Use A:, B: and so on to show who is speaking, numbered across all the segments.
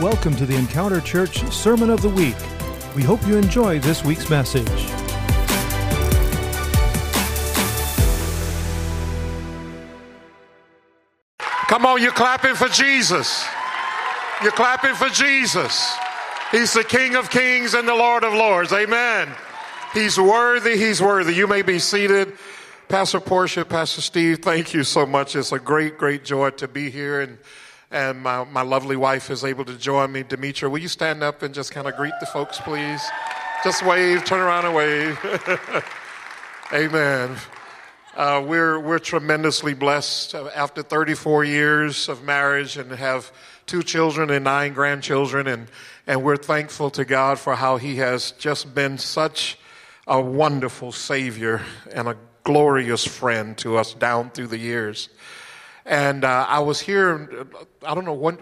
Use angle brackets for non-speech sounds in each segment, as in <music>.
A: Welcome to the Encounter Church Sermon of the Week. We hope you enjoy this week's message.
B: Come on, you're clapping for Jesus. You're clapping for Jesus. He's the King of Kings and the Lord of Lords. Amen. He's worthy. He's worthy. You may be seated. Pastor Portia, Pastor Steve, thank you so much. It's a great, great joy to be here. And, and my, my lovely wife is able to join me. Demetra, will you stand up and just kind of greet the folks, please? Just wave, turn around and wave. <laughs> Amen. Uh, we're, we're tremendously blessed after 34 years of marriage and have two children and nine grandchildren. And, and we're thankful to God for how He has just been such a wonderful Savior and a glorious friend to us down through the years. And uh, I was here, I don't know, one,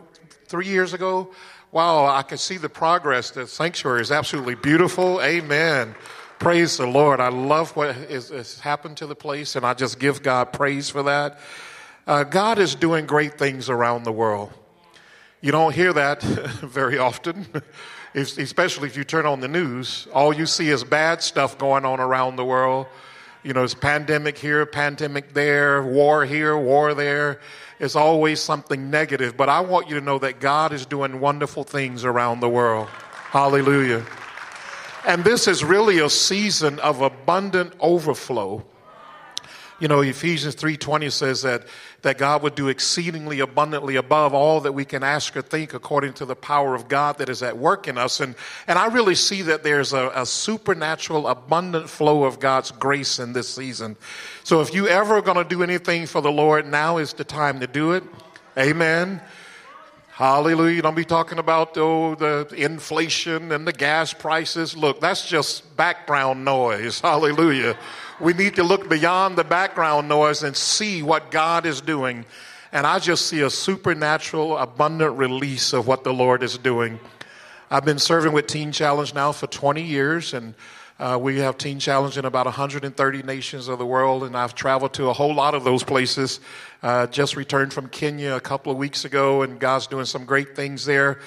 B: three years ago. Wow, I can see the progress. The sanctuary is absolutely beautiful. Amen. Praise the Lord. I love what has happened to the place, and I just give God praise for that. Uh, God is doing great things around the world. You don't hear that <laughs> very often, <laughs> especially if you turn on the news. All you see is bad stuff going on around the world. You know, it's pandemic here, pandemic there, war here, war there. It's always something negative. But I want you to know that God is doing wonderful things around the world. Hallelujah. And this is really a season of abundant overflow. You know, Ephesians 3:20 says that that God would do exceedingly abundantly above all that we can ask or think according to the power of God that is at work in us. And and I really see that there's a, a supernatural abundant flow of God's grace in this season. So if you ever are going to do anything for the Lord, now is the time to do it. Amen. Hallelujah. Don't be talking about oh, the inflation and the gas prices. Look, that's just background noise. Hallelujah. We need to look beyond the background noise and see what God is doing. And I just see a supernatural, abundant release of what the Lord is doing. I've been serving with Teen Challenge now for 20 years, and uh, we have Teen Challenge in about 130 nations of the world, and I've traveled to a whole lot of those places. Uh, just returned from Kenya a couple of weeks ago, and God's doing some great things there.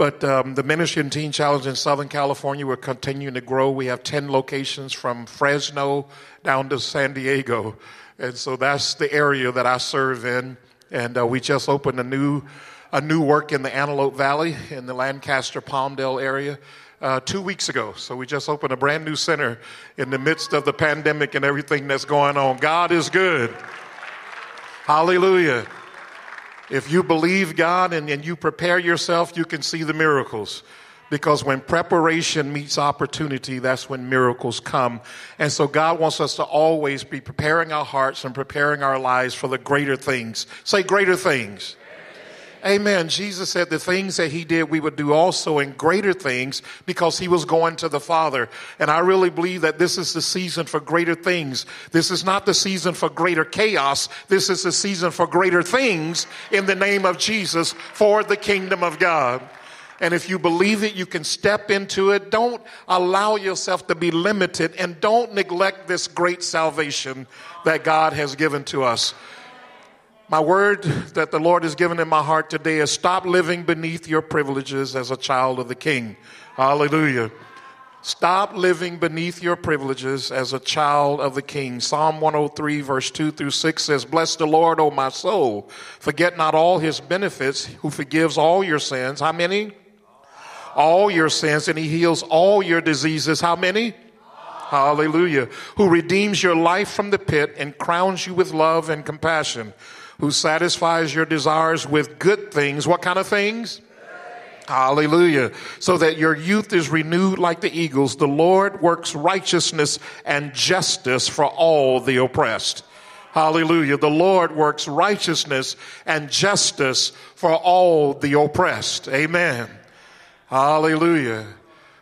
B: But um, the Ministry and Teen Challenge in Southern California, we're continuing to grow. We have 10 locations from Fresno down to San Diego. And so that's the area that I serve in. And uh, we just opened a new, a new work in the Antelope Valley in the Lancaster Palmdale area uh, two weeks ago. So we just opened a brand new center in the midst of the pandemic and everything that's going on. God is good. Hallelujah. If you believe God and, and you prepare yourself, you can see the miracles. Because when preparation meets opportunity, that's when miracles come. And so God wants us to always be preparing our hearts and preparing our lives for the greater things. Say greater things. Amen. Jesus said the things that he did, we would do also in greater things because he was going to the Father. And I really believe that this is the season for greater things. This is not the season for greater chaos. This is the season for greater things in the name of Jesus for the kingdom of God. And if you believe it, you can step into it. Don't allow yourself to be limited and don't neglect this great salvation that God has given to us. My word that the Lord has given in my heart today is stop living beneath your privileges as a child of the King. Hallelujah. Stop living beneath your privileges as a child of the King. Psalm 103, verse 2 through 6 says, Bless the Lord, O my soul. Forget not all his benefits, who forgives all your sins. How many? All your sins, and he heals all your diseases. How many? Hallelujah. Who redeems your life from the pit and crowns you with love and compassion who satisfies your desires with good things. What kind of things? Hallelujah. So that your youth is renewed like the eagles. The Lord works righteousness and justice for all the oppressed. Hallelujah. The Lord works righteousness and justice for all the oppressed. Amen. Hallelujah.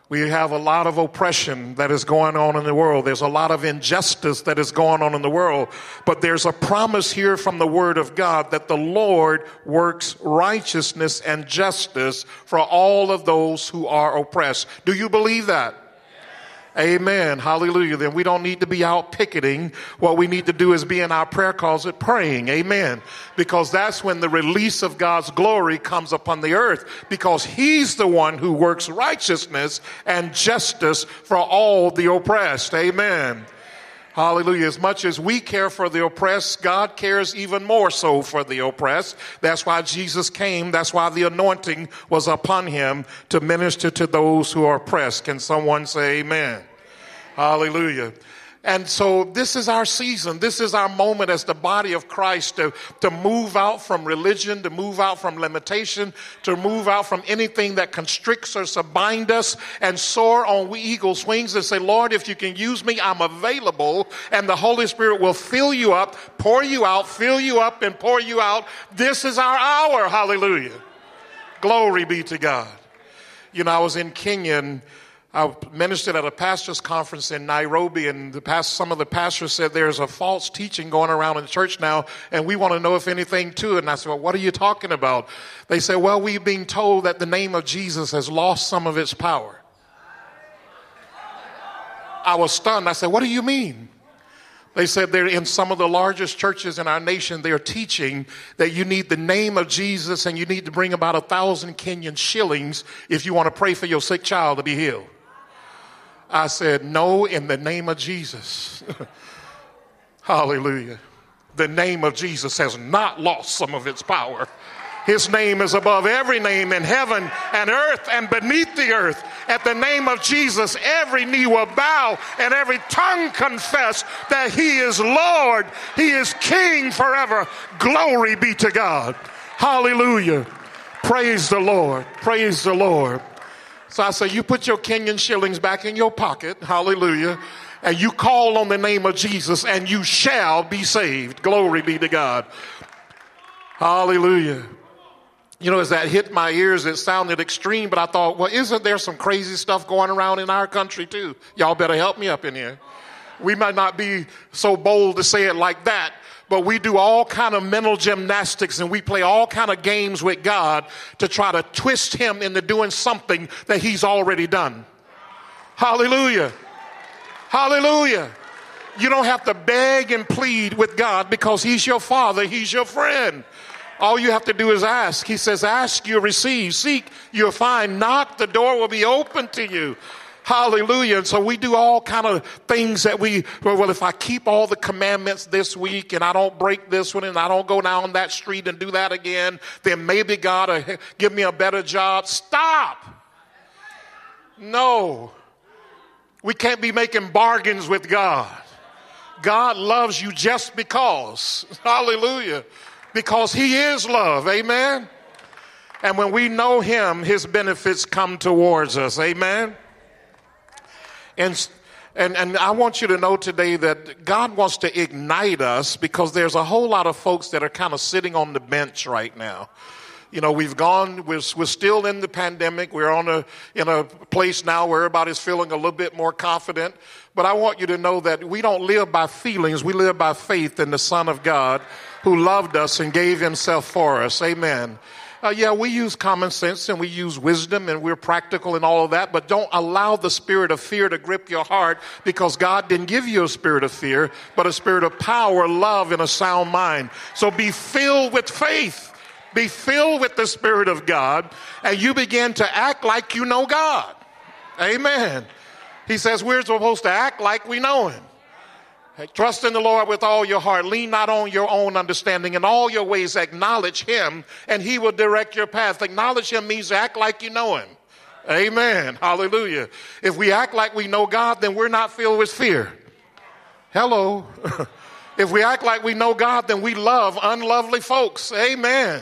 B: We have a lot of oppression that is going on in the world. There's a lot of injustice that is going on in the world. But there's a promise here from the Word of God that the Lord works righteousness and justice for all of those who are oppressed. Do you believe that? Amen. Hallelujah. Then we don't need to be out picketing. What we need to do is be in our prayer closet praying. Amen. Because that's when the release of God's glory comes upon the earth because he's the one who works righteousness and justice for all the oppressed. Amen. Hallelujah. As much as we care for the oppressed, God cares even more so for the oppressed. That's why Jesus came. That's why the anointing was upon him to minister to those who are oppressed. Can someone say amen? Hallelujah. And so this is our season. This is our moment as the body of Christ to, to move out from religion, to move out from limitation, to move out from anything that constricts us or bind us and soar on eagle's wings and say, Lord, if you can use me, I'm available. And the Holy Spirit will fill you up, pour you out, fill you up and pour you out. This is our hour. Hallelujah. Glory be to God. You know, I was in Kenya and I ministered at a pastors conference in Nairobi, and the past, some of the pastors said there's a false teaching going around in the church now, and we want to know if anything to it. And I said, Well, what are you talking about? They said, Well, we've been told that the name of Jesus has lost some of its power. I was stunned. I said, What do you mean? They said they're in some of the largest churches in our nation. They're teaching that you need the name of Jesus and you need to bring about a thousand Kenyan shillings if you want to pray for your sick child to be healed. I said, No, in the name of Jesus. <laughs> Hallelujah. The name of Jesus has not lost some of its power. His name is above every name in heaven and earth and beneath the earth. At the name of Jesus, every knee will bow and every tongue confess that He is Lord. He is King forever. Glory be to God. Hallelujah. Praise the Lord. Praise the Lord. So I say, you put your Kenyan shillings back in your pocket. Hallelujah. And you call on the name of Jesus and you shall be saved. Glory be to God. Hallelujah. You know, as that hit my ears, it sounded extreme, but I thought, well, isn't there some crazy stuff going around in our country too? Y'all better help me up in here. We might not be so bold to say it like that, but we do all kind of mental gymnastics and we play all kind of games with God to try to twist him into doing something that he's already done. Hallelujah. Hallelujah. You don't have to beg and plead with God because he's your father, he's your friend. All you have to do is ask. He says, Ask, you receive. Seek, you'll find. Knock, the door will be open to you. Hallelujah. And so we do all kind of things that we, well, if I keep all the commandments this week and I don't break this one and I don't go down that street and do that again, then maybe God will give me a better job. Stop. No. We can't be making bargains with God. God loves you just because. Hallelujah. Because He is love. Amen. And when we know Him, His benefits come towards us. Amen. And, and, and I want you to know today that God wants to ignite us because there's a whole lot of folks that are kind of sitting on the bench right now. You know, we've gone, we're, we're still in the pandemic. We're on a, in a place now where everybody's feeling a little bit more confident. But I want you to know that we don't live by feelings. We live by faith in the Son of God who loved us and gave himself for us. Amen. Uh, yeah, we use common sense and we use wisdom and we're practical and all of that, but don't allow the spirit of fear to grip your heart because God didn't give you a spirit of fear, but a spirit of power, love, and a sound mind. So be filled with faith. Be filled with the Spirit of God, and you begin to act like you know God. Amen. He says we're supposed to act like we know Him. Trust in the Lord with all your heart. Lean not on your own understanding. In all your ways, acknowledge Him, and He will direct your path. Acknowledge Him means act like you know Him. Amen. Hallelujah. If we act like we know God, then we're not filled with fear. Hello. <laughs> if we act like we know God, then we love unlovely folks. Amen.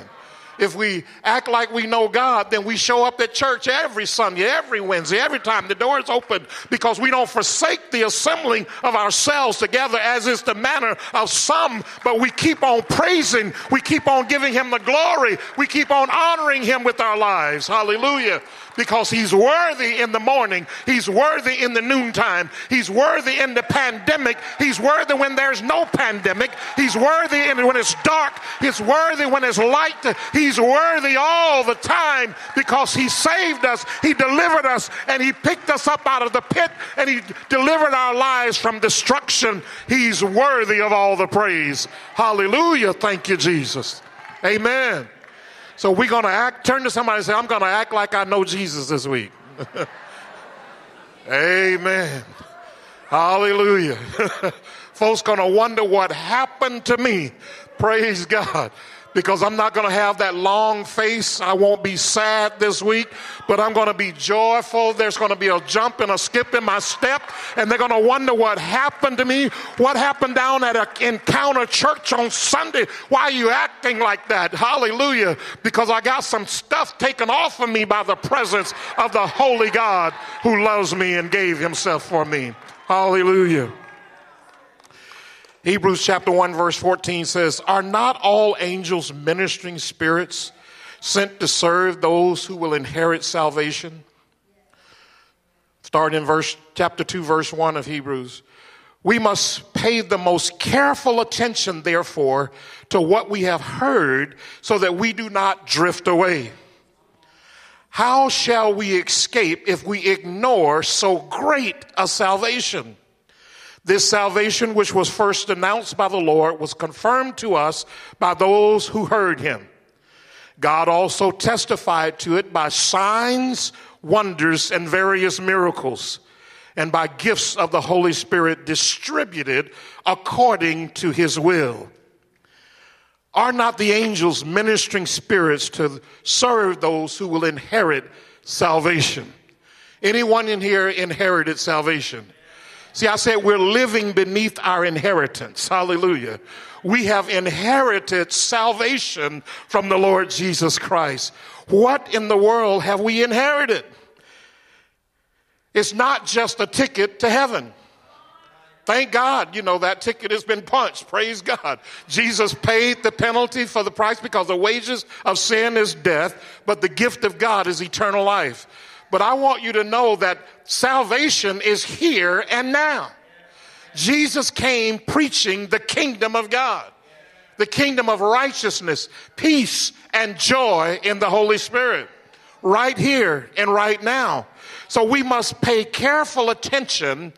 B: If we act like we know God, then we show up at church every Sunday, every Wednesday, every time the door is open because we don't forsake the assembling of ourselves together as is the manner of some, but we keep on praising, we keep on giving Him the glory, we keep on honoring Him with our lives. Hallelujah because he's worthy in the morning. He's worthy in the noontime. He's worthy in the pandemic. He's worthy when there's no pandemic. He's worthy when it's dark. He's worthy when it's light. He's worthy all the time because He saved us, He delivered us, and He picked us up out of the pit and He delivered our lives from destruction. He's worthy of all the praise. Hallelujah. Thank you, Jesus. Amen. So we're going to act, turn to somebody and say, I'm going to act like I know Jesus this week. <laughs> Amen. Hallelujah. <laughs> Folks going to wonder what happened to me. Praise God because I'm not going to have that long face. I won't be sad this week, but I'm going to be joyful. There's going to be a jump and a skip in my step, and they're going to wonder what happened to me. What happened down at an encounter church on Sunday? Why are you acting like that? Hallelujah. Because I got some stuff taken off of me by the presence of the Holy God who loves me and gave himself for me. Hallelujah. Hebrews chapter 1, verse 14 says, Are not all angels ministering spirits sent to serve those who will inherit salvation? Starting in verse chapter 2, verse 1 of Hebrews. We must pay the most careful attention, therefore, to what we have heard so that we do not drift away. How shall we escape if we ignore so great a salvation? This salvation, which was first announced by the Lord, was confirmed to us by those who heard him. God also testified to it by signs, wonders, and various miracles, and by gifts of the Holy Spirit distributed according to his will. Are not the angels ministering spirits to serve those who will inherit salvation? Anyone in here inherited salvation? See, I said we're living beneath our inheritance. Hallelujah. We have inherited salvation from the Lord Jesus Christ. What in the world have we inherited? It's not just a ticket to heaven. Thank God, you know, that ticket has been punched. Praise God. Jesus paid the penalty for the price because the wages of sin is death, but the gift of God is eternal life. But I want you to know that salvation is here and now. Jesus came preaching the kingdom of God, the kingdom of righteousness, peace, and joy in the Holy Spirit, right here and right now. So we must pay careful attention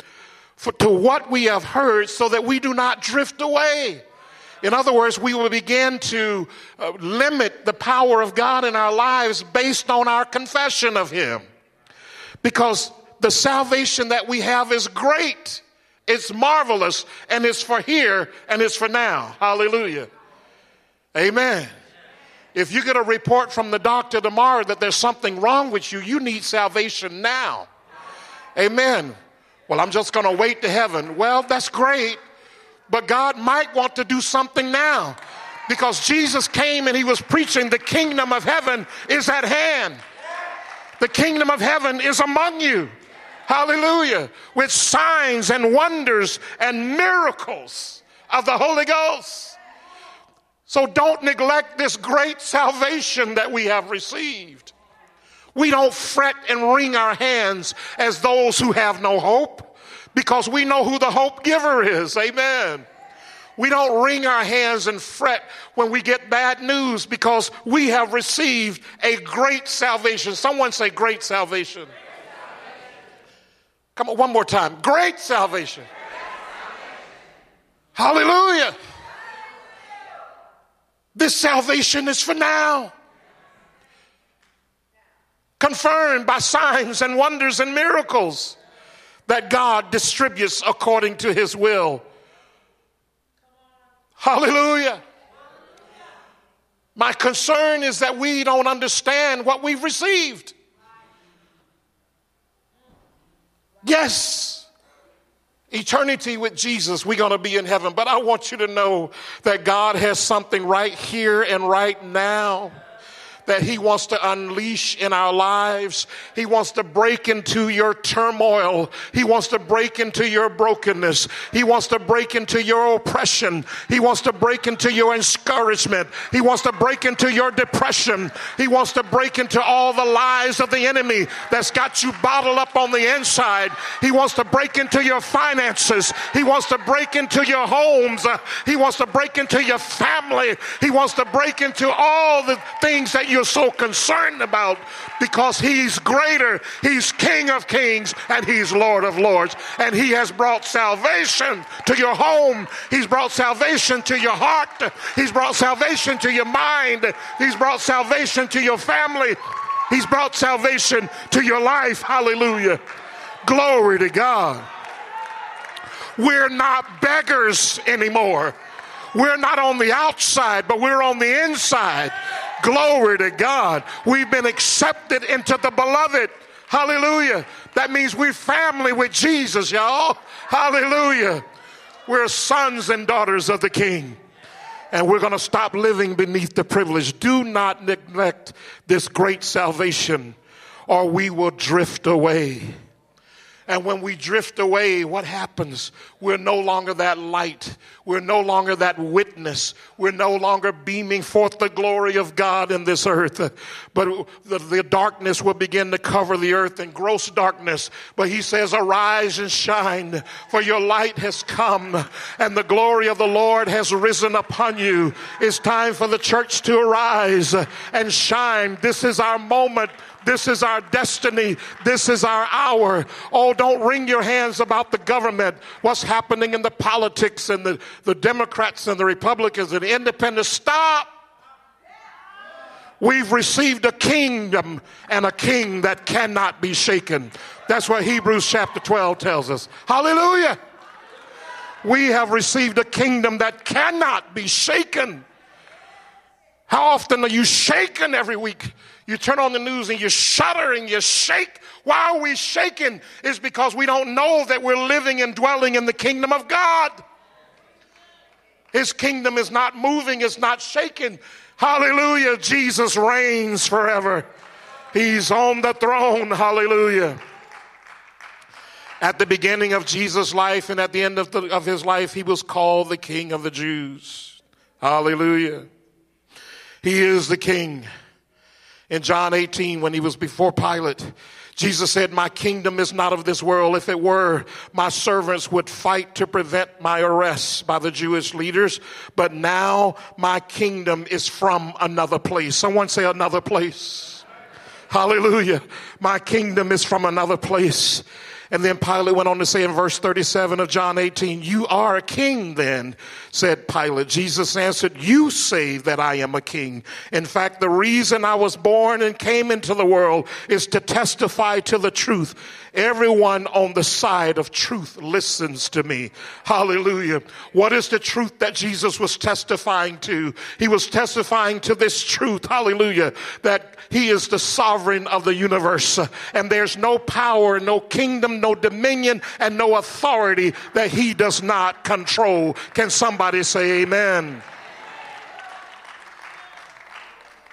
B: for, to what we have heard so that we do not drift away. In other words, we will begin to uh, limit the power of God in our lives based on our confession of Him because the salvation that we have is great. It's marvelous and it's for here and it's for now. Hallelujah. Amen. If you get a report from the doctor tomorrow that there's something wrong with you, you need salvation now. Amen. Well, I'm just going to wait to heaven. Well, that's great, but God might want to do something now because Jesus came and he was preaching the kingdom of heaven is at hand. The kingdom of heaven is among you. Hallelujah. With signs and wonders and miracles of the Holy Ghost. So don't neglect this great salvation that we have received. We don't fret and wring our hands as those who have no hope because we know who the hope giver is. Amen. We don't wring our hands and fret when we get bad news because we have received a great salvation. Someone say, Great salvation. Come on, one more time. Great salvation. Hallelujah. This salvation is for now. Confirmed by signs and wonders and miracles that God distributes according to his will Hallelujah. My concern is that we don't understand what we've received. Yes, eternity with Jesus, we're going to be in heaven, but I want you to know that God has something right here and right now that He wants to unleash in our lives. He wants to break into your turmoil. He wants to break into your brokenness. He wants to break into your oppression. He wants to break into your discouragement. He wants to break into your depression. He wants to break into all the lies of the enemy that's got you bottled up on the inside. He wants to break into your finances. He wants to break into your homes. Uh, he wants to break into your family. He wants to break into all the things that you're so concerned about because He's greater. He's King of kings and He's Lord of lords. And He has brought salvation to your home. He's brought salvation to your heart. He's brought salvation to your mind. He's brought salvation to your family. He's brought salvation to your life. Hallelujah. Glory to God. We're not beggars anymore. We're not on the outside, but we're on the inside. Glory to God. We've been accepted into the beloved. Hallelujah. That means we're family with Jesus, y'all. Hallelujah. We're sons and daughters of the King. And we're going to stop living beneath the privilege. Do not neglect this great salvation, or we will drift away. And when we drift away, what happens? We're no longer that light. We're no longer that witness. We're no longer beaming forth the glory of God in this earth. <laughs> But the, the darkness will begin to cover the earth in gross darkness. But he says, Arise and shine, for your light has come, and the glory of the Lord has risen upon you. It's time for the church to arise and shine. This is our moment this is our destiny. This is our hour. Oh, don't wring your hands about the government, what's happening in the politics and the, the Democrats and the Republicans and the independents. Stop. We've received a kingdom and a king that cannot be shaken. That's what Hebrews chapter 12 tells us. Hallelujah. We have received a kingdom that cannot be shaken. How often are you shaken every week? You turn on the news and you shudder and you shake. Why are we shaking? Is because we don't know that we're living and dwelling in the kingdom of God. His kingdom is not moving, it's not shaking. Hallelujah. Jesus reigns forever. He's on the throne. Hallelujah. At the beginning of Jesus' life and at the end of, the, of his life, he was called the King of the Jews. Hallelujah. He is the King in John 18 when he was before Pilate. Jesus said, My kingdom is not of this world. If it were, my servants would fight to prevent my arrest by the Jewish leaders. But now my kingdom is from another place. Someone say another place. Hallelujah. My kingdom is from another place. And then Pilate went on to say in verse 37 of John 18, You are a king then, said Pilate. Jesus answered, You say that I am a king. In fact, the reason I was born and came into the world is to testify to the truth. Everyone on the side of truth listens to me. Hallelujah. What is the truth that Jesus was testifying to? He was testifying to this truth. Hallelujah. That he is the sovereign of the universe and there's no power, no kingdom, no dominion, and no authority that he does not control. Can somebody say amen?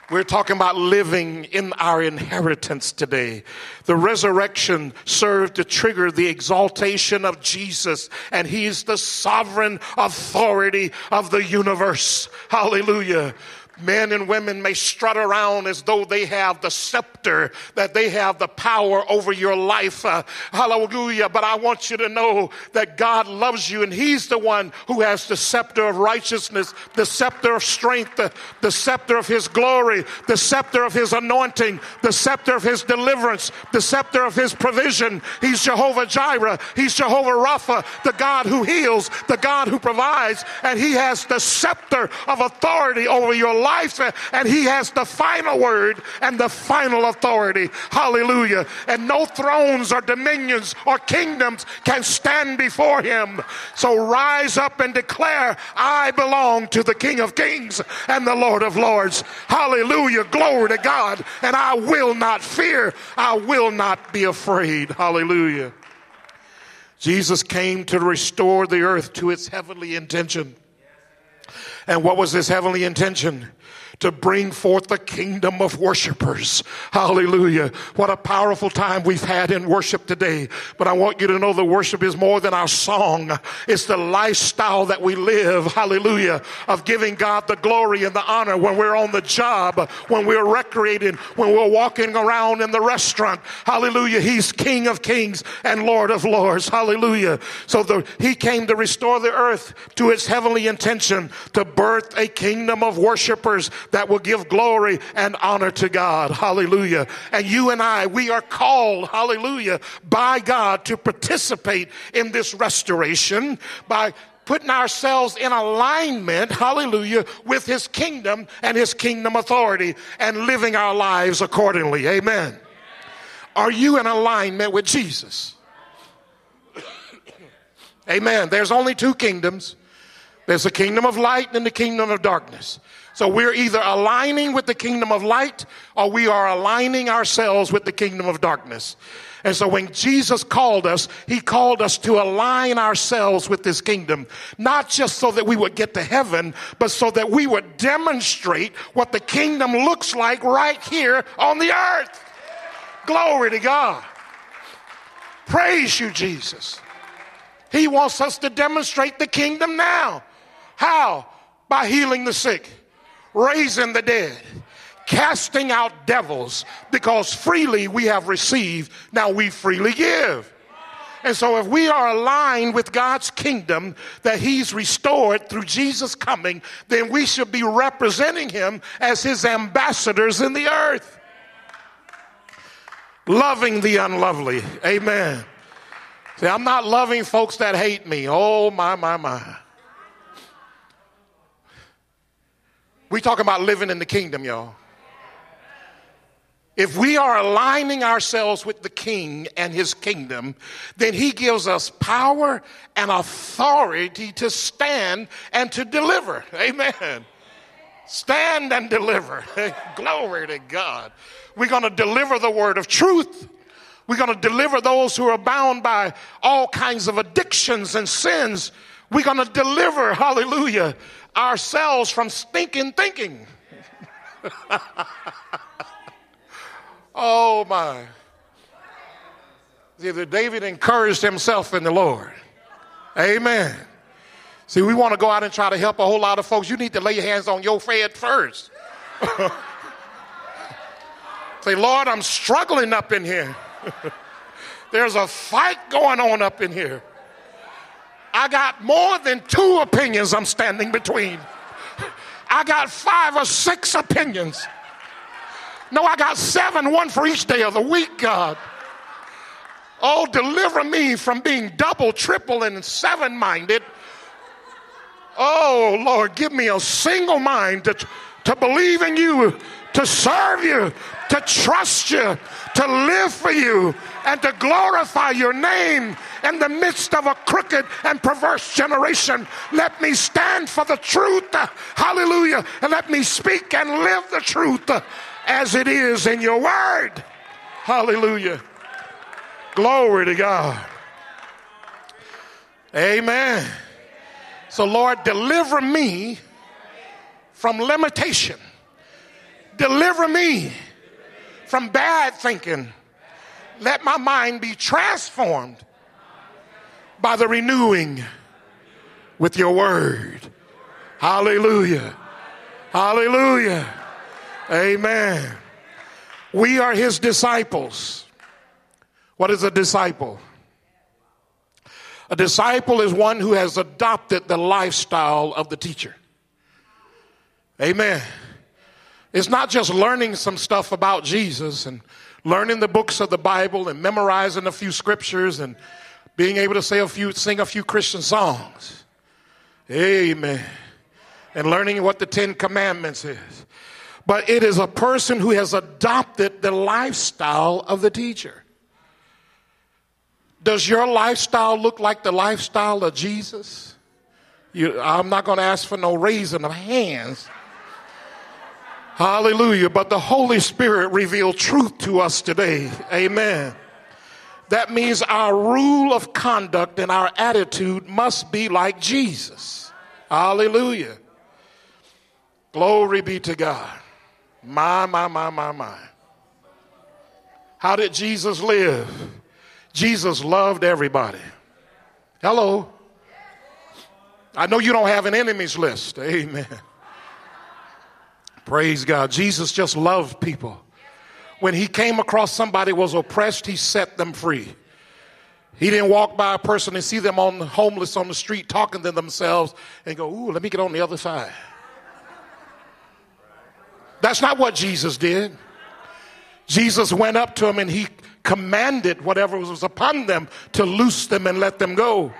B: We're talking about living in our inheritance today. The resurrection served to trigger the exaltation of Jesus, and He's the sovereign authority of the universe. Hallelujah. Men and women may strut around as though they have the scepter, that they have the power over your life. Uh, hallelujah. But I want you to know that God loves you and He's the one who has the scepter of righteousness, the scepter of strength, the, the scepter of His glory, the scepter of His anointing, the scepter of His deliverance, the scepter of His provision. He's Jehovah Jireh. He's Jehovah Rapha, the God who heals, the God who provides, and He has the scepter of authority over your life life, and He has the final word and the final authority. Hallelujah. And no thrones or dominions or kingdoms can stand before Him. So rise up and declare, I belong to the King of Kings and the Lord of Lords. Hallelujah. Glory to God. And I will not fear, I will not be afraid. Hallelujah. Jesus came to restore the earth to its heavenly intention. And what was his heavenly intention? To bring forth the kingdom of worshipers. Hallelujah. What a powerful time we've had in worship today. But I want you to know the worship is more than our song. It's the lifestyle that we live. Hallelujah. Of giving God the glory and the honor when we're on the job, when we're recreating, when we're walking around in the restaurant. Hallelujah. He's King of kings and Lord of lords. Hallelujah. So the, he came to restore the earth to its heavenly intention to birth a kingdom of worshipers that will give glory and honor to God. Hallelujah. And you and I, we are called, hallelujah, by God to participate in this restoration by putting ourselves in alignment, hallelujah, with his kingdom and his kingdom authority and living our lives accordingly. Amen. Are you in alignment with Jesus? <coughs> Amen. There's only two kingdoms. There's the kingdom of light and the kingdom of darkness. So we're either aligning with the kingdom of light or we are aligning ourselves with the kingdom of darkness. And so when Jesus called us, he called us to align ourselves with this kingdom, not just so that we would get to heaven, but so that we would demonstrate what the kingdom looks like right here on the earth. Glory to God. Praise you, Jesus. He wants us to demonstrate the kingdom now. How? By healing the sick raising the dead, casting out devils, because freely we have received, now we freely give. And so, if we are aligned with God's kingdom that He's restored through Jesus coming, then we should be representing Him as His ambassadors in the earth. Loving the unlovely. Amen. See, I'm not loving folks that hate me. Oh, my, my, my. We talking about living in the kingdom, y'all. If we are aligning ourselves with the king and his kingdom, then he gives us power and authority to stand and to deliver. Amen. Stand and deliver. <laughs> Glory to God. We're going to deliver the word of truth. We're going to deliver those who are bound by all kinds of addictions and sins. We're going to deliver, hallelujah, ourselves from stinking thinking. <laughs> oh my. See, the David encouraged himself in the Lord. Amen. See, we want to go out and try to help a whole lot of folks. You need to lay your hands on your head first. <laughs> Say, Lord, I'm struggling up in here. <laughs> There's a fight going on up in here. I got more than two opinions I'm standing between. I got five or six opinions. No, I got seven, one for each day of the week, God. Oh, deliver me from being double, triple, and seven minded. Oh, Lord, give me a single mind to, to believe in you, to serve you, to trust you, to live for you, and to glorify your name in the midst of a crooked and perverse generation. Let me stand for the truth. Hallelujah. And let me speak and live the truth as it is in your word. Hallelujah. Glory to God. Amen. So, Lord, deliver me from limitation. Deliver me from bad thinking. Let my mind be transformed by the renewing with your word. Hallelujah. Hallelujah. Amen. We are his disciples. What is a disciple? A disciple is one who has adopted the lifestyle of the teacher. Amen. It's not just learning some stuff about Jesus and learning the books of the Bible and memorizing a few scriptures and being able to say a few, sing a few Christian songs. Amen. And learning what the Ten Commandments is. But it is a person who has adopted the lifestyle of the teacher. Does your lifestyle look like the lifestyle of Jesus? You, I'm not going to ask for no raising of hands. Hallelujah. But the Holy Spirit revealed truth to us today. Amen. That means our rule of conduct and our attitude must be like Jesus. Hallelujah. Glory be to God. My, my, my, my, my. How did Jesus live? Jesus loved everybody. Hello. I know you don't have an enemies list. Amen. Praise God. Jesus just loved people. When he came across somebody was oppressed, he set them free. He didn't walk by a person and see them on homeless on the street talking to themselves and go, "Ooh, let me get on the other side." That's not what Jesus did. Jesus went up to him and he commanded whatever was upon them to loose them and let them go.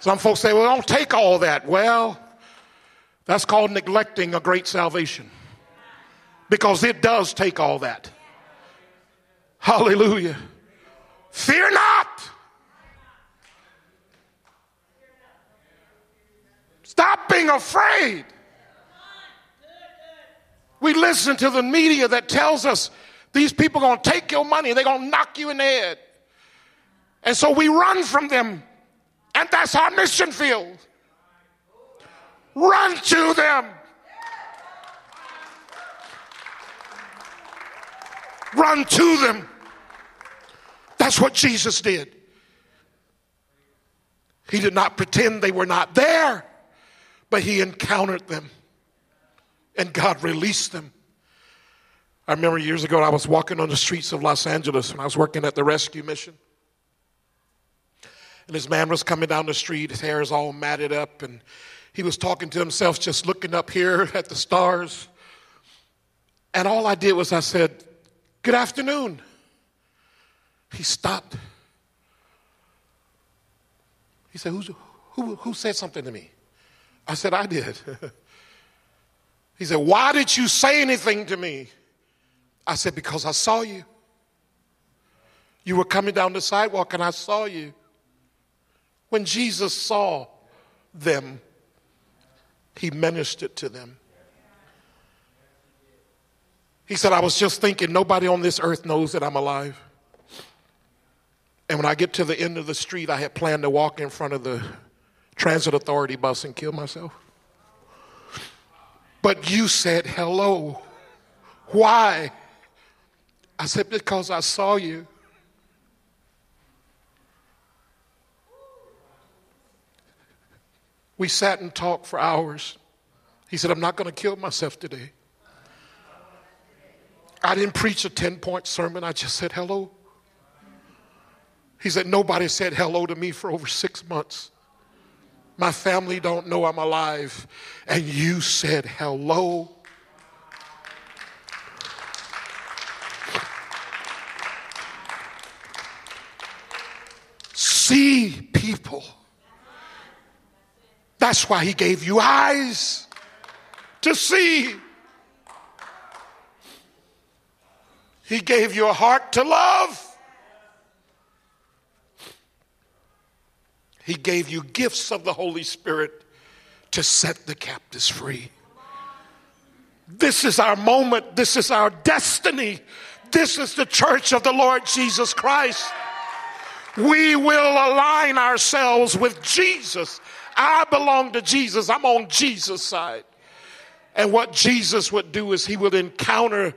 B: Some folks say, well, don't take all that. Well, that's called neglecting a great salvation because it does take all that. Hallelujah. Fear not. Stop being afraid. We listen to the media that tells us these people are going to take your money, they're going to knock you in the head. And so we run from them and that's our mission field. Run to them. Run to them. That's what Jesus did. He did not pretend they were not there, but he encountered them and God released them. I remember years ago, I was walking on the streets of Los Angeles when I was working at the rescue mission. And this man was coming down the street, his hair is all matted up, and he was talking to himself, just looking up here <laughs> at the stars. And all I did was I said, Good afternoon. He stopped. He said, Who's, who, who said something to me? I said, I did. <laughs> he said, Why did you say anything to me? I said, Because I saw you. You were coming down the sidewalk and I saw you. When Jesus saw them, he ministered to them. He said, I was just thinking, nobody on this earth knows that I'm alive. And when I get to the end of the street, I had planned to walk in front of the transit authority bus and kill myself. But you said hello. Why? I said, because I saw you. We sat and talked for hours. He said, I'm not going to kill myself today. I didn't preach a 10 point sermon, I just said hello. He said, Nobody said hello to me for over six months. My family don't know I'm alive. And you said hello. See people that's why he gave you eyes to see. He gave you a heart to love. He gave you gifts of the Holy Spirit to set the captives free. This is our moment. This is our destiny. This is the church of the Lord Jesus Christ. We will align ourselves with Jesus I belong to Jesus. I'm on Jesus' side. And what Jesus would do is he would encounter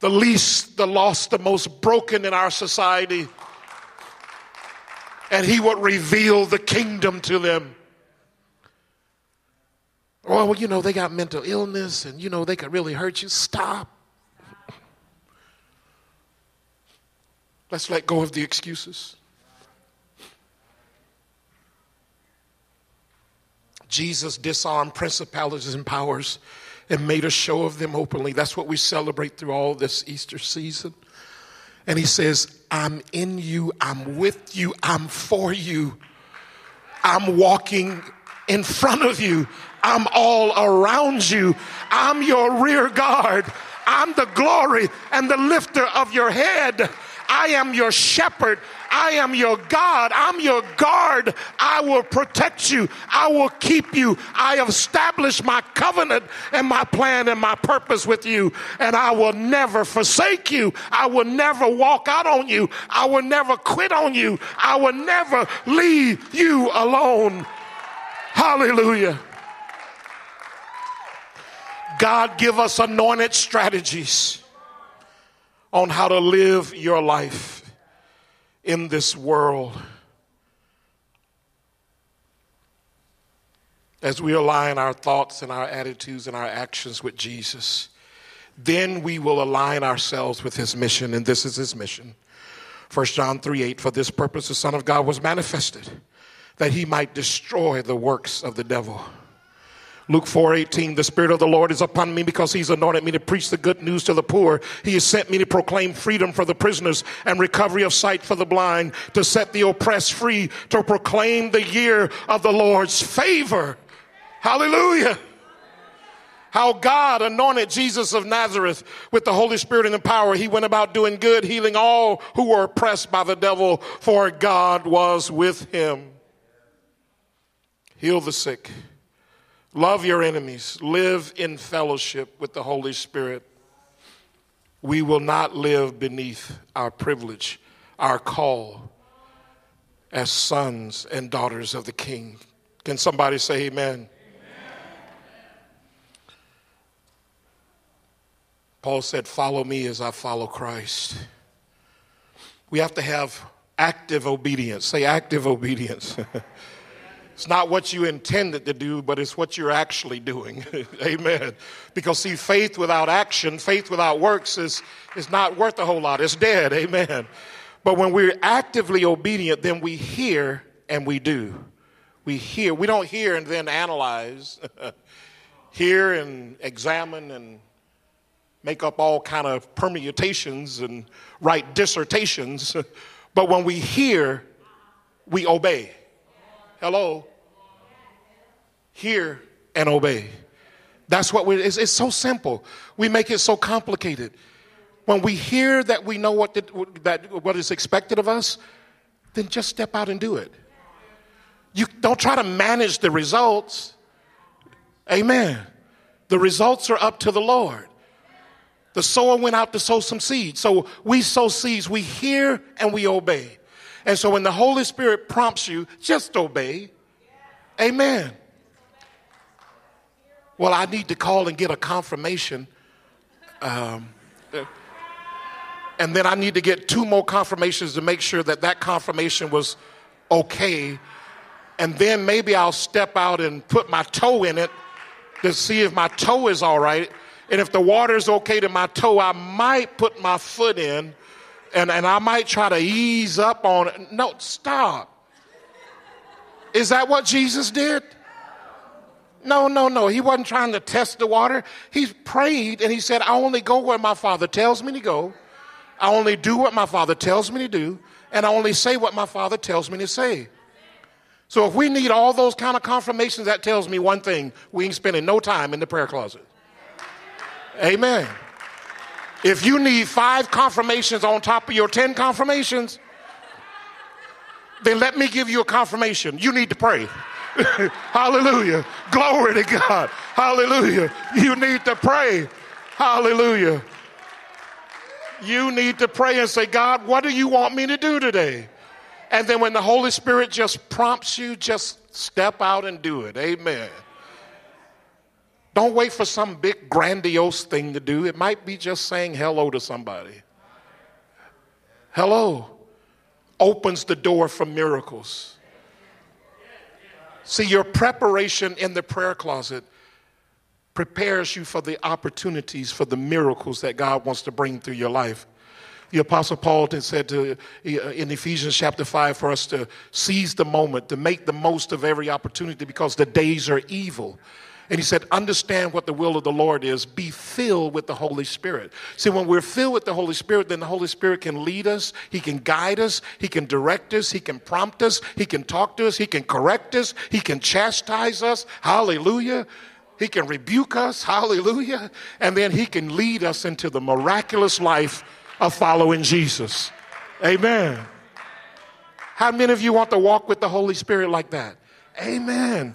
B: the least, the lost, the most broken in our society. And he would reveal the kingdom to them. Oh, well, you know, they got mental illness and, you know, they could really hurt you. Stop. Let's let go of the excuses. Jesus disarmed principalities and powers and made a show of them openly. That's what we celebrate through all this Easter season. And he says, I'm in you, I'm with you, I'm for you. I'm walking in front of you, I'm all around you, I'm your rear guard, I'm the glory and the lifter of your head. I am your shepherd. I am your God. I'm your guard. I will protect you. I will keep you. I have established my covenant and my plan and my purpose with you. And I will never forsake you. I will never walk out on you. I will never quit on you. I will never leave you alone. Hallelujah. God, give us anointed strategies on how to live your life in this world. As we align our thoughts and our attitudes and our actions with Jesus, then we will align ourselves with his mission, and this is his mission. 1 John 3 8, for this purpose the Son of God was manifested, that he might destroy the works of the devil. Luke 4:18 The spirit of the Lord is upon me because he's anointed me to preach the good news to the poor. He has sent me to proclaim freedom for the prisoners and recovery of sight for the blind, to set the oppressed free, to proclaim the year of the Lord's favor. Hallelujah. How God anointed Jesus of Nazareth with the Holy Spirit and the power. He went about doing good, healing all who were oppressed by the devil, for God was with him. Heal the sick Love your enemies. Live in fellowship with the Holy Spirit. We will not live beneath our privilege, our call as sons and daughters of the King. Can somebody say amen? amen? Paul said, Follow me as I follow Christ. We have to have active obedience. Say active obedience. <laughs> It's not what you intended to do, but it's what you're actually doing. <laughs> Amen. Because, see, faith without action, faith without works is, is not worth a whole lot. It's dead. Amen. But when we're actively obedient, then we hear and we do. We hear. We don't hear and then analyze. <laughs> hear and examine and make up all kind of permutations and write dissertations. <laughs> but when we hear, we obey. Hello? Hear and obey. That's what we it's, it's so simple. We make it so complicated. When we hear that we know what, the, that, what is expected of us, then just step out and do it. You don't try to manage the results. Amen. The results are up to the Lord. The sower went out to sow some seeds. So we sow seeds. We hear and we obey. And so when the Holy Spirit prompts you, just obey. Amen. Well, I need to call and get a confirmation. Um, and then I need to get two more confirmations to make sure that that confirmation was okay. And then maybe I'll step out and put my toe in it to see if my toe is all right. And if the water is okay to my toe, I might put my foot in and, and I might try to ease up on it. No, stop. Is that what Jesus did? No, no, no. He wasn't trying to test the water. He prayed and he said, I only go where my Father tells me to go. I only do what my Father tells me to do. And I only say what my Father tells me to say. So if we need all those kind of confirmations, that tells me one thing we ain't spending no time in the prayer closet. Amen. If you need five confirmations on top of your 10 confirmations, then let me give you a confirmation. You need to pray. <laughs> Hallelujah. Glory to God. Hallelujah. You need to pray. Hallelujah. You need to pray and say, God, what do you want me to do today? And then when the Holy Spirit just prompts you, just step out and do it. Amen. Don't wait for some big grandiose thing to do. It might be just saying hello to somebody. Hello opens the door for miracles. See, your preparation in the prayer closet prepares you for the opportunities for the miracles that God wants to bring through your life. The Apostle Paul said to, uh, in Ephesians chapter 5 for us to seize the moment, to make the most of every opportunity because the days are evil. And he said, understand what the will of the Lord is. Be filled with the Holy Spirit. See, when we're filled with the Holy Spirit, then the Holy Spirit can lead us, He can guide us, He can direct us, He can prompt us, He can talk to us, He can correct us, He can chastise us. Hallelujah. He can rebuke us. Hallelujah. And then He can lead us into the miraculous life of following Jesus. Amen. How many of you want to walk with the Holy Spirit like that? Amen.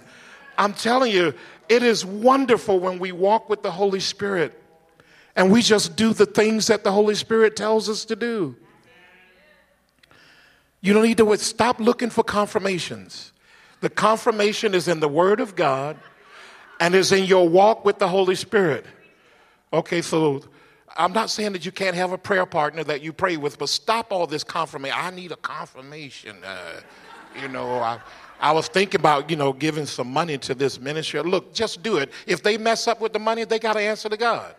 B: I'm telling you, it is wonderful when we walk with the Holy Spirit and we just do the things that the Holy Spirit tells us to do. You don't need to stop looking for confirmations. The confirmation is in the Word of God, and is in your walk with the Holy Spirit. Okay, so I'm not saying that you can't have a prayer partner that you pray with, but stop all this confirmation. I need a confirmation. Uh, you know, I, I was thinking about, you know, giving some money to this ministry. Look, just do it. If they mess up with the money, they got to answer to God.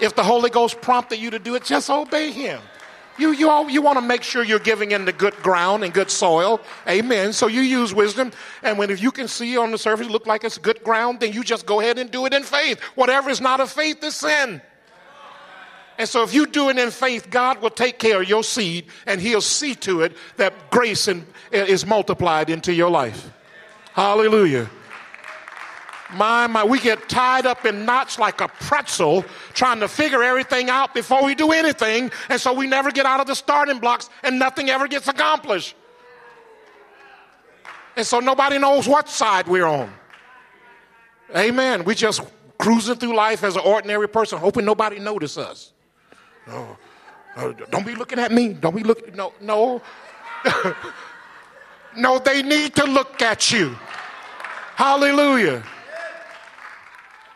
B: If the Holy Ghost prompted you to do it, just obey Him. You, you, all, you want to make sure you're giving in the good ground and good soil. Amen. So you use wisdom. And when if you can see on the surface look like it's good ground, then you just go ahead and do it in faith. Whatever is not of faith is sin. And so if you do it in faith, God will take care of your seed and he'll see to it that grace and, is multiplied into your life. Hallelujah. My, my, we get tied up in knots like a pretzel trying to figure everything out before we do anything. And so we never get out of the starting blocks and nothing ever gets accomplished. And so nobody knows what side we're on. Amen. We just cruising through life as an ordinary person, hoping nobody notice us. No, no don't be looking at me. Don't be looking. No, no. <laughs> no, they need to look at you. Hallelujah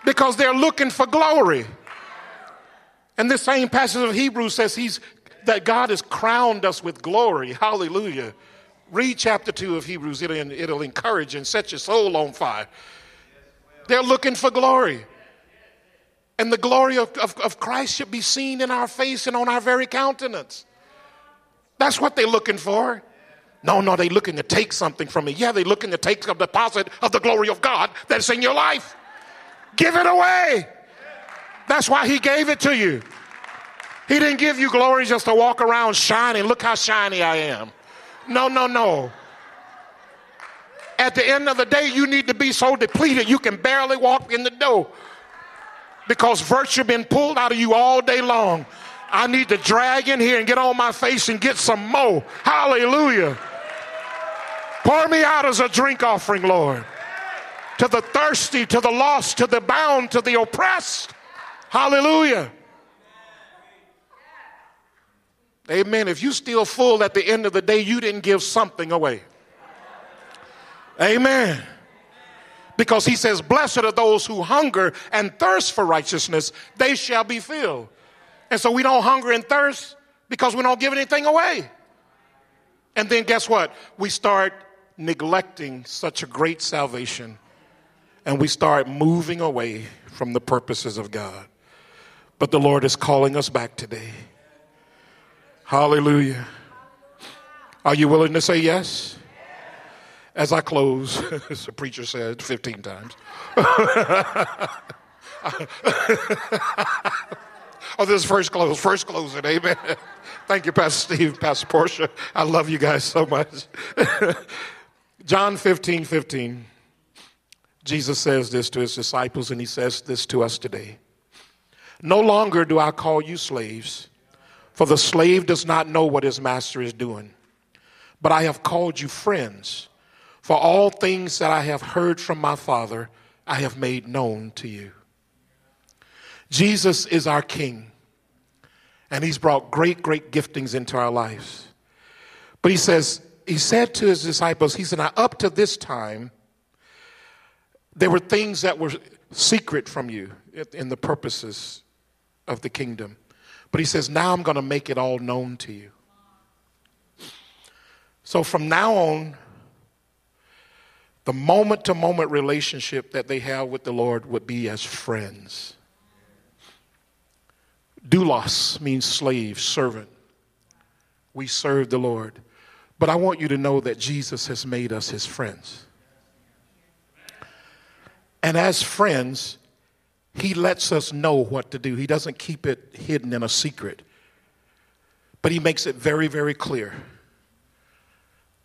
B: because they're looking for glory. And this same passage of Hebrews says he's, that God has crowned us with glory. Hallelujah. Read chapter 2 of Hebrews, it'll, it'll encourage and set your soul on fire. They're looking for glory. And the glory of, of, of, Christ should be seen in our face and on our very countenance. That's what they're looking for. No, no, they're looking to take something from me. Yeah, they're looking to take a deposit of the glory of God that's in your life. Give it away. That's why he gave it to you. He didn't give you glory just to walk around shining. Look how shiny I am. No, no, no. At the end of the day, you need to be so depleted you can barely walk in the door because virtue been pulled out of you all day long. I need to drag in here and get on my face and get some more. Hallelujah. Pour me out as a drink offering, Lord to the thirsty, to the lost, to the bound, to the oppressed. Hallelujah. Amen. If you still full at the end of the day, you didn't give something away. Amen. Because he says, Blessed are those who hunger and thirst for righteousness, they shall be filled. And so we don't hunger and thirst because we don't give anything away. And then guess what? We start neglecting such a great salvation and we start moving away from the purposes of God. But the Lord is calling us back today. Hallelujah. Are you willing to say yes? As I close, <laughs> as the preacher said 15 times. <laughs> oh, this is first close, first closing, amen. <laughs> Thank you, Pastor Steve, Pastor Portia. I love you guys so much. John 15, 15. Jesus says this to his disciples, and he says this to us today. No longer do I call you slaves, for the slave does not know what his master is doing. But I have called you friends, for all things that I have heard from my Father, I have made known to you. Jesus is our King, and he's brought great, great giftings into our lives. But he says, he said to his disciples, he said, Now, up to this time, there were things that were secret from you in the purposes of the kingdom. But he says, Now I'm going to make it all known to you. So from now on, the moment to moment relationship that they have with the Lord would be as friends. Doulos means slave, servant. We serve the Lord. But I want you to know that Jesus has made us his friends. And as friends, he lets us know what to do. He doesn't keep it hidden in a secret, but he makes it very, very clear.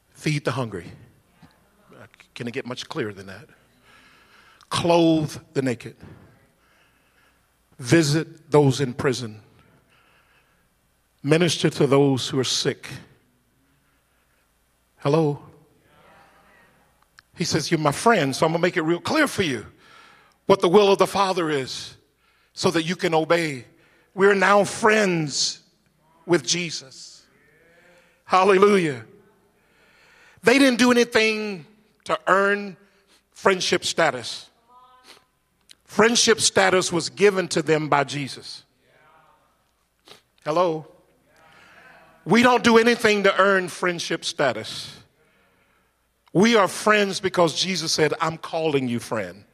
B: Feed the hungry. Can it get much clearer than that? Clothe the naked. Visit those in prison. Minister to those who are sick. Hello? He says, You're my friend, so I'm going to make it real clear for you what the will of the Father is so that you can obey. We're now friends with Jesus. Hallelujah. They didn't do anything to earn friendship status. Friendship status was given to them by Jesus. Hello? We don't do anything to earn friendship status. We are friends because Jesus said, I'm calling you friend.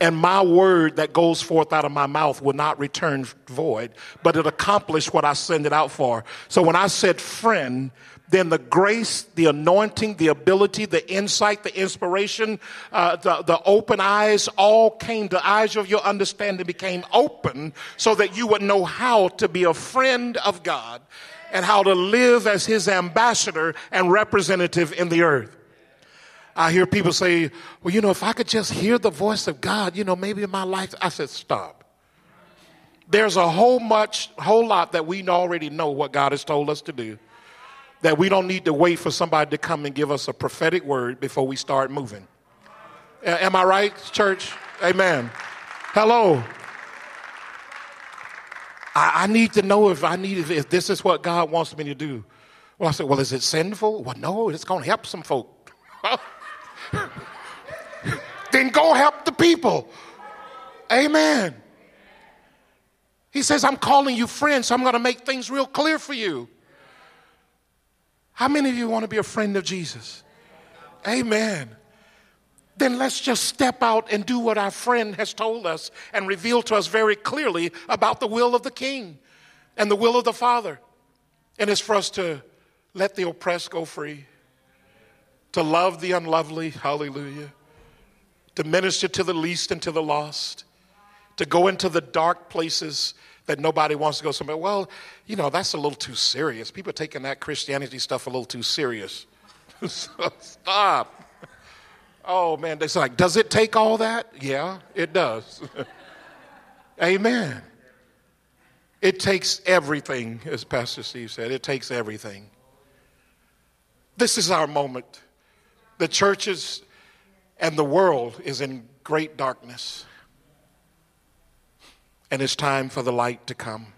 B: And my word that goes forth out of my mouth will not return void, but it accomplished what I send it out for. So when I said friend, then the grace, the anointing, the ability, the insight, the inspiration, uh, the, the open eyes all came, the eyes of your understanding became open so that you would know how to be a friend of God and how to live as his ambassador and representative in the earth. I hear people say, well, you know, if I could just hear the voice of God, you know, maybe in my life, I said, stop. There's a whole much, whole lot that we already know what God has told us to do. That we don't need to wait for somebody to come and give us a prophetic word before we start moving. Am I right, church? Amen. Hello. I, I need to know if I need if this is what God wants me to do. Well, I said, well, is it sinful? Well, no, it's going to help some folk. <laughs> then go help the people. Amen. He says, I'm calling you friends, so I'm going to make things real clear for you. How many of you want to be a friend of Jesus? Amen. Then let's just step out and do what our friend has told us and reveal to us very clearly about the will of the King and the will of the Father. And it's for us to let the oppressed go free, to love the unlovely, hallelujah, to minister to the least and to the lost, to go into the dark places that nobody wants to go somewhere. Well, you know, that's a little too serious. People are taking that Christianity stuff a little too serious. <laughs> so stop. Oh man, it's like, does it take all that? Yeah, it does. <laughs> Amen. It takes everything, as Pastor Steve said, it takes everything. This is our moment the churches and the world is in great darkness. And it's time for the light to come.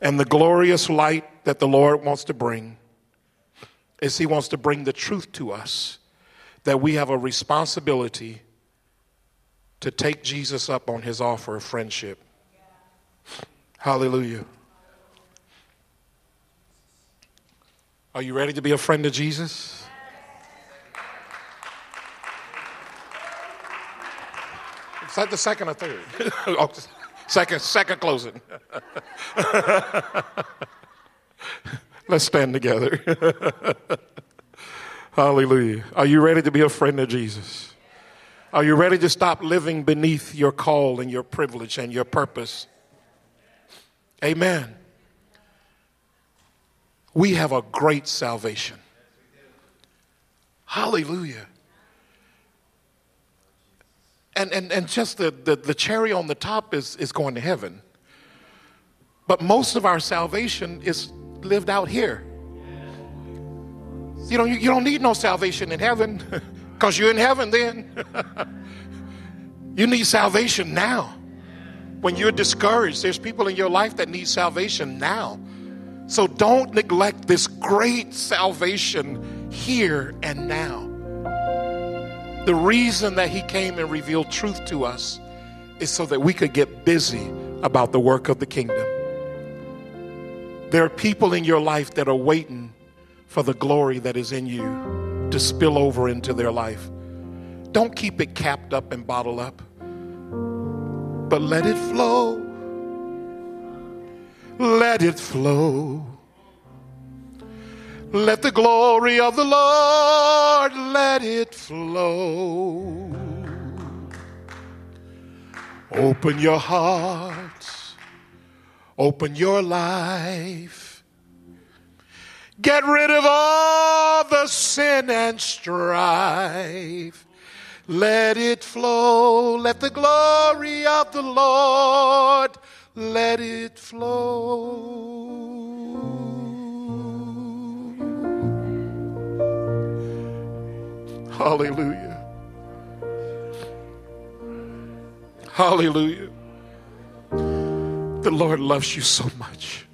B: And the glorious light that the Lord wants to bring is He wants to bring the truth to us that we have a responsibility to take Jesus up on His offer of friendship. Hallelujah. Are you ready to be a friend of Jesus? Is that the second or third? <laughs> Oh, second, second closing. Let's stand together. Hallelujah. Are you ready to be a friend of Jesus? Are you ready to stop living beneath your call and your privilege and your purpose? Amen. We have a great salvation. Hallelujah and, and, and just the, the, the cherry on the top is, is going to heaven. But most of our salvation is lived out here. You you, you don't need no salvation in heaven <laughs> because you're in heaven then. <laughs> you need salvation now. When you're discouraged, there's people in your life that need salvation now. So don't neglect this great salvation here and now. The reason that he came and revealed truth to us is so that we could get busy about the work of the kingdom. There are people in your life that are waiting for the glory that is in you to spill over into their life. Don't keep it capped up and bottled up, but let it flow. Let it flow. Let the glory of the Lord let it flow. Open your hearts, open your life. Get rid of all the sin and strife. Let it flow. Let the glory of the Lord let it flow. Hallelujah. Hallelujah. The Lord loves you so much.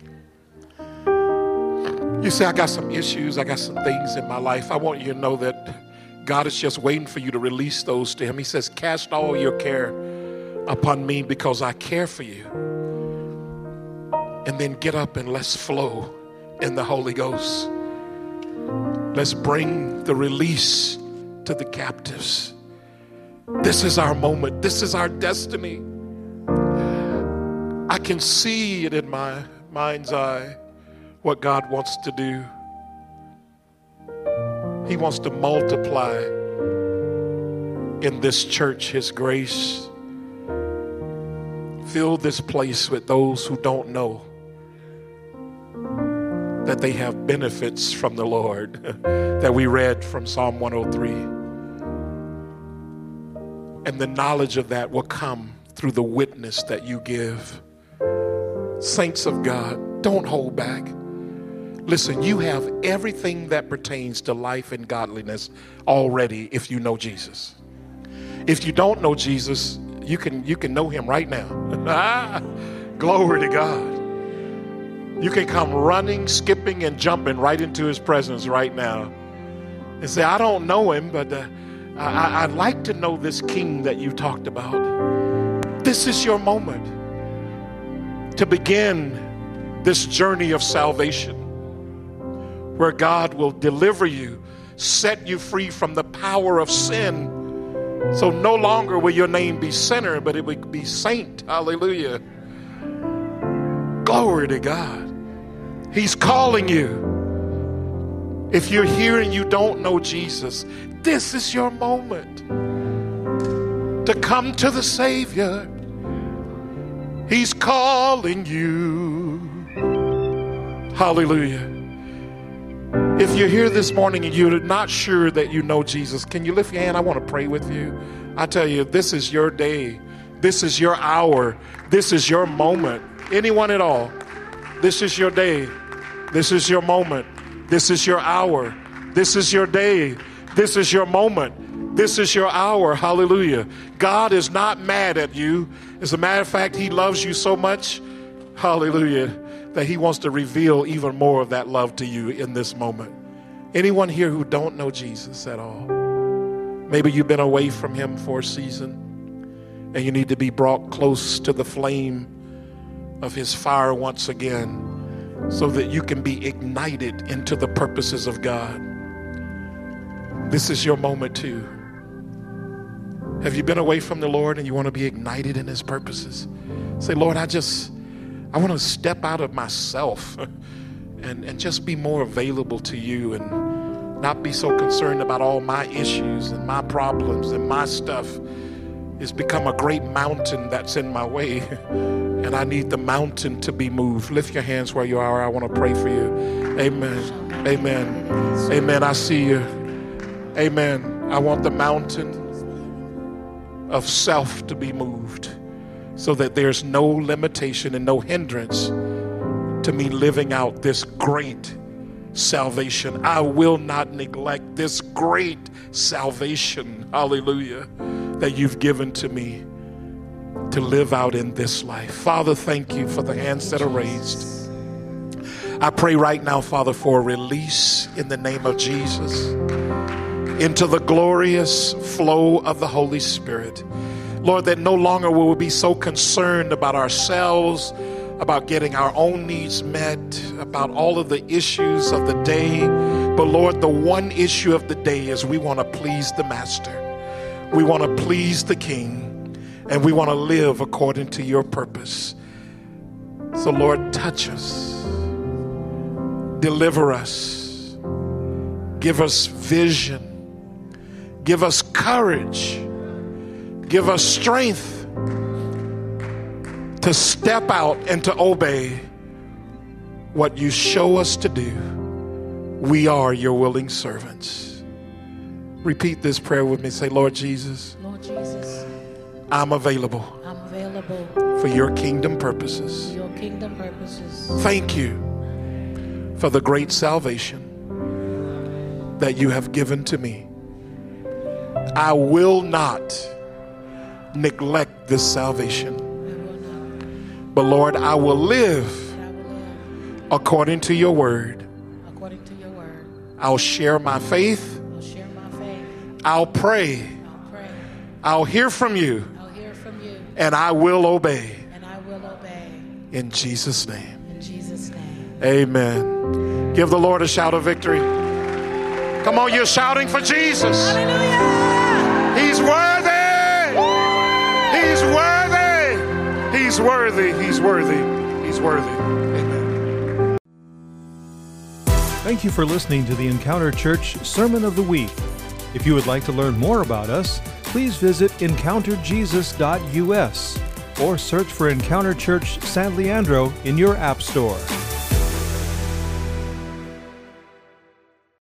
B: You say, I got some issues, I got some things in my life. I want you to know that God is just waiting for you to release those to Him. He says, Cast all your care upon me because I care for you. And then get up and let's flow in the Holy Ghost. Let's bring the release to the captives. This is our moment. This is our destiny. I can see it in my mind's eye what God wants to do. He wants to multiply in this church His grace. Fill this place with those who don't know that they have benefits from the Lord <laughs> that we read from Psalm 103. And the knowledge of that will come through the witness that you give. Saints of God, don't hold back. Listen, you have everything that pertains to life and godliness already if you know Jesus. If you don't know Jesus, you can you can know him right now. <laughs> Glory to God. You can come running, skipping, and jumping right into his presence right now and say, I don't know him, but uh, I, I'd like to know this king that you talked about. This is your moment to begin this journey of salvation where God will deliver you, set you free from the power of sin. So no longer will your name be sinner, but it will be saint. Hallelujah. Glory to God. He's calling you. If you're here and you don't know Jesus, this is your moment to come to the Savior. He's calling you. Hallelujah. If you're here this morning and you're not sure that you know Jesus, can you lift your hand? I want to pray with you. I tell you, this is your day. This is your hour. This is your moment. Anyone at all. This is your day. This is your moment. This is your hour. This is your day. This is your moment. This is your hour. Hallelujah. God is not mad at you. As a matter of fact, He loves you so much. Hallelujah that he wants to reveal even more of that love to you in this moment. Anyone here who don't know Jesus at all? Maybe you've been away from him for a season and you need to be brought close to the flame of his fire once again so that you can be ignited into the purposes of God. This is your moment too. Have you been away from the Lord and you want to be ignited in his purposes? Say, Lord, I just I want to step out of myself <laughs> and, and just be more available to you and not be so concerned about all my issues and my problems and my stuff. It's become a great mountain that's in my way, <laughs> and I need the mountain to be moved. Lift your hands where you are. I want to pray for you. Amen. Amen. Amen. I see you. Amen. I want the mountain of self to be moved so that there's no limitation and no hindrance to me living out this great salvation. I will not neglect this great salvation, hallelujah, that you've given to me to live out in this life. Father, thank you for the hands that are raised. I pray right now, Father, for a release in the name of Jesus into the glorious flow of the Holy Spirit. Lord, that no longer will we be so concerned about ourselves, about getting our own needs met, about all of the issues of the day. But Lord, the one issue of the day is we want to please the Master. We want to please the King. And we want to live according to your purpose. So, Lord, touch us, deliver us, give us vision, give us courage Give us strength to step out and to obey what you show us to do. We are your willing servants. Repeat this prayer with me. Say, Lord Jesus.
C: Lord Jesus.
B: I'm available.
C: I'm available
B: for your kingdom purposes.
C: Your kingdom purposes.
B: Thank you for the great salvation that you have given to me. I will not neglect this salvation. But Lord, I will live according to your word.
C: According to your word.
B: I'll share my faith.
C: I'll share my faith.
B: I'll pray.
C: I'll pray.
B: I'll hear from you.
C: I'll hear from from you,
B: and I will obey.
C: and I will obey.
B: In Jesus' name.
C: In Jesus' name.
B: Amen. Give the Lord a shout of victory. Come on, you're shouting for Jesus.
C: Hallelujah!
B: He's worthy. He's worthy. He's worthy. He's worthy. He's worthy. Amen.
A: Thank you for listening to the Encounter Church Sermon of the Week. If you would like to learn more about us, please visit encounterjesus.us or search for Encounter Church San Leandro in your App Store.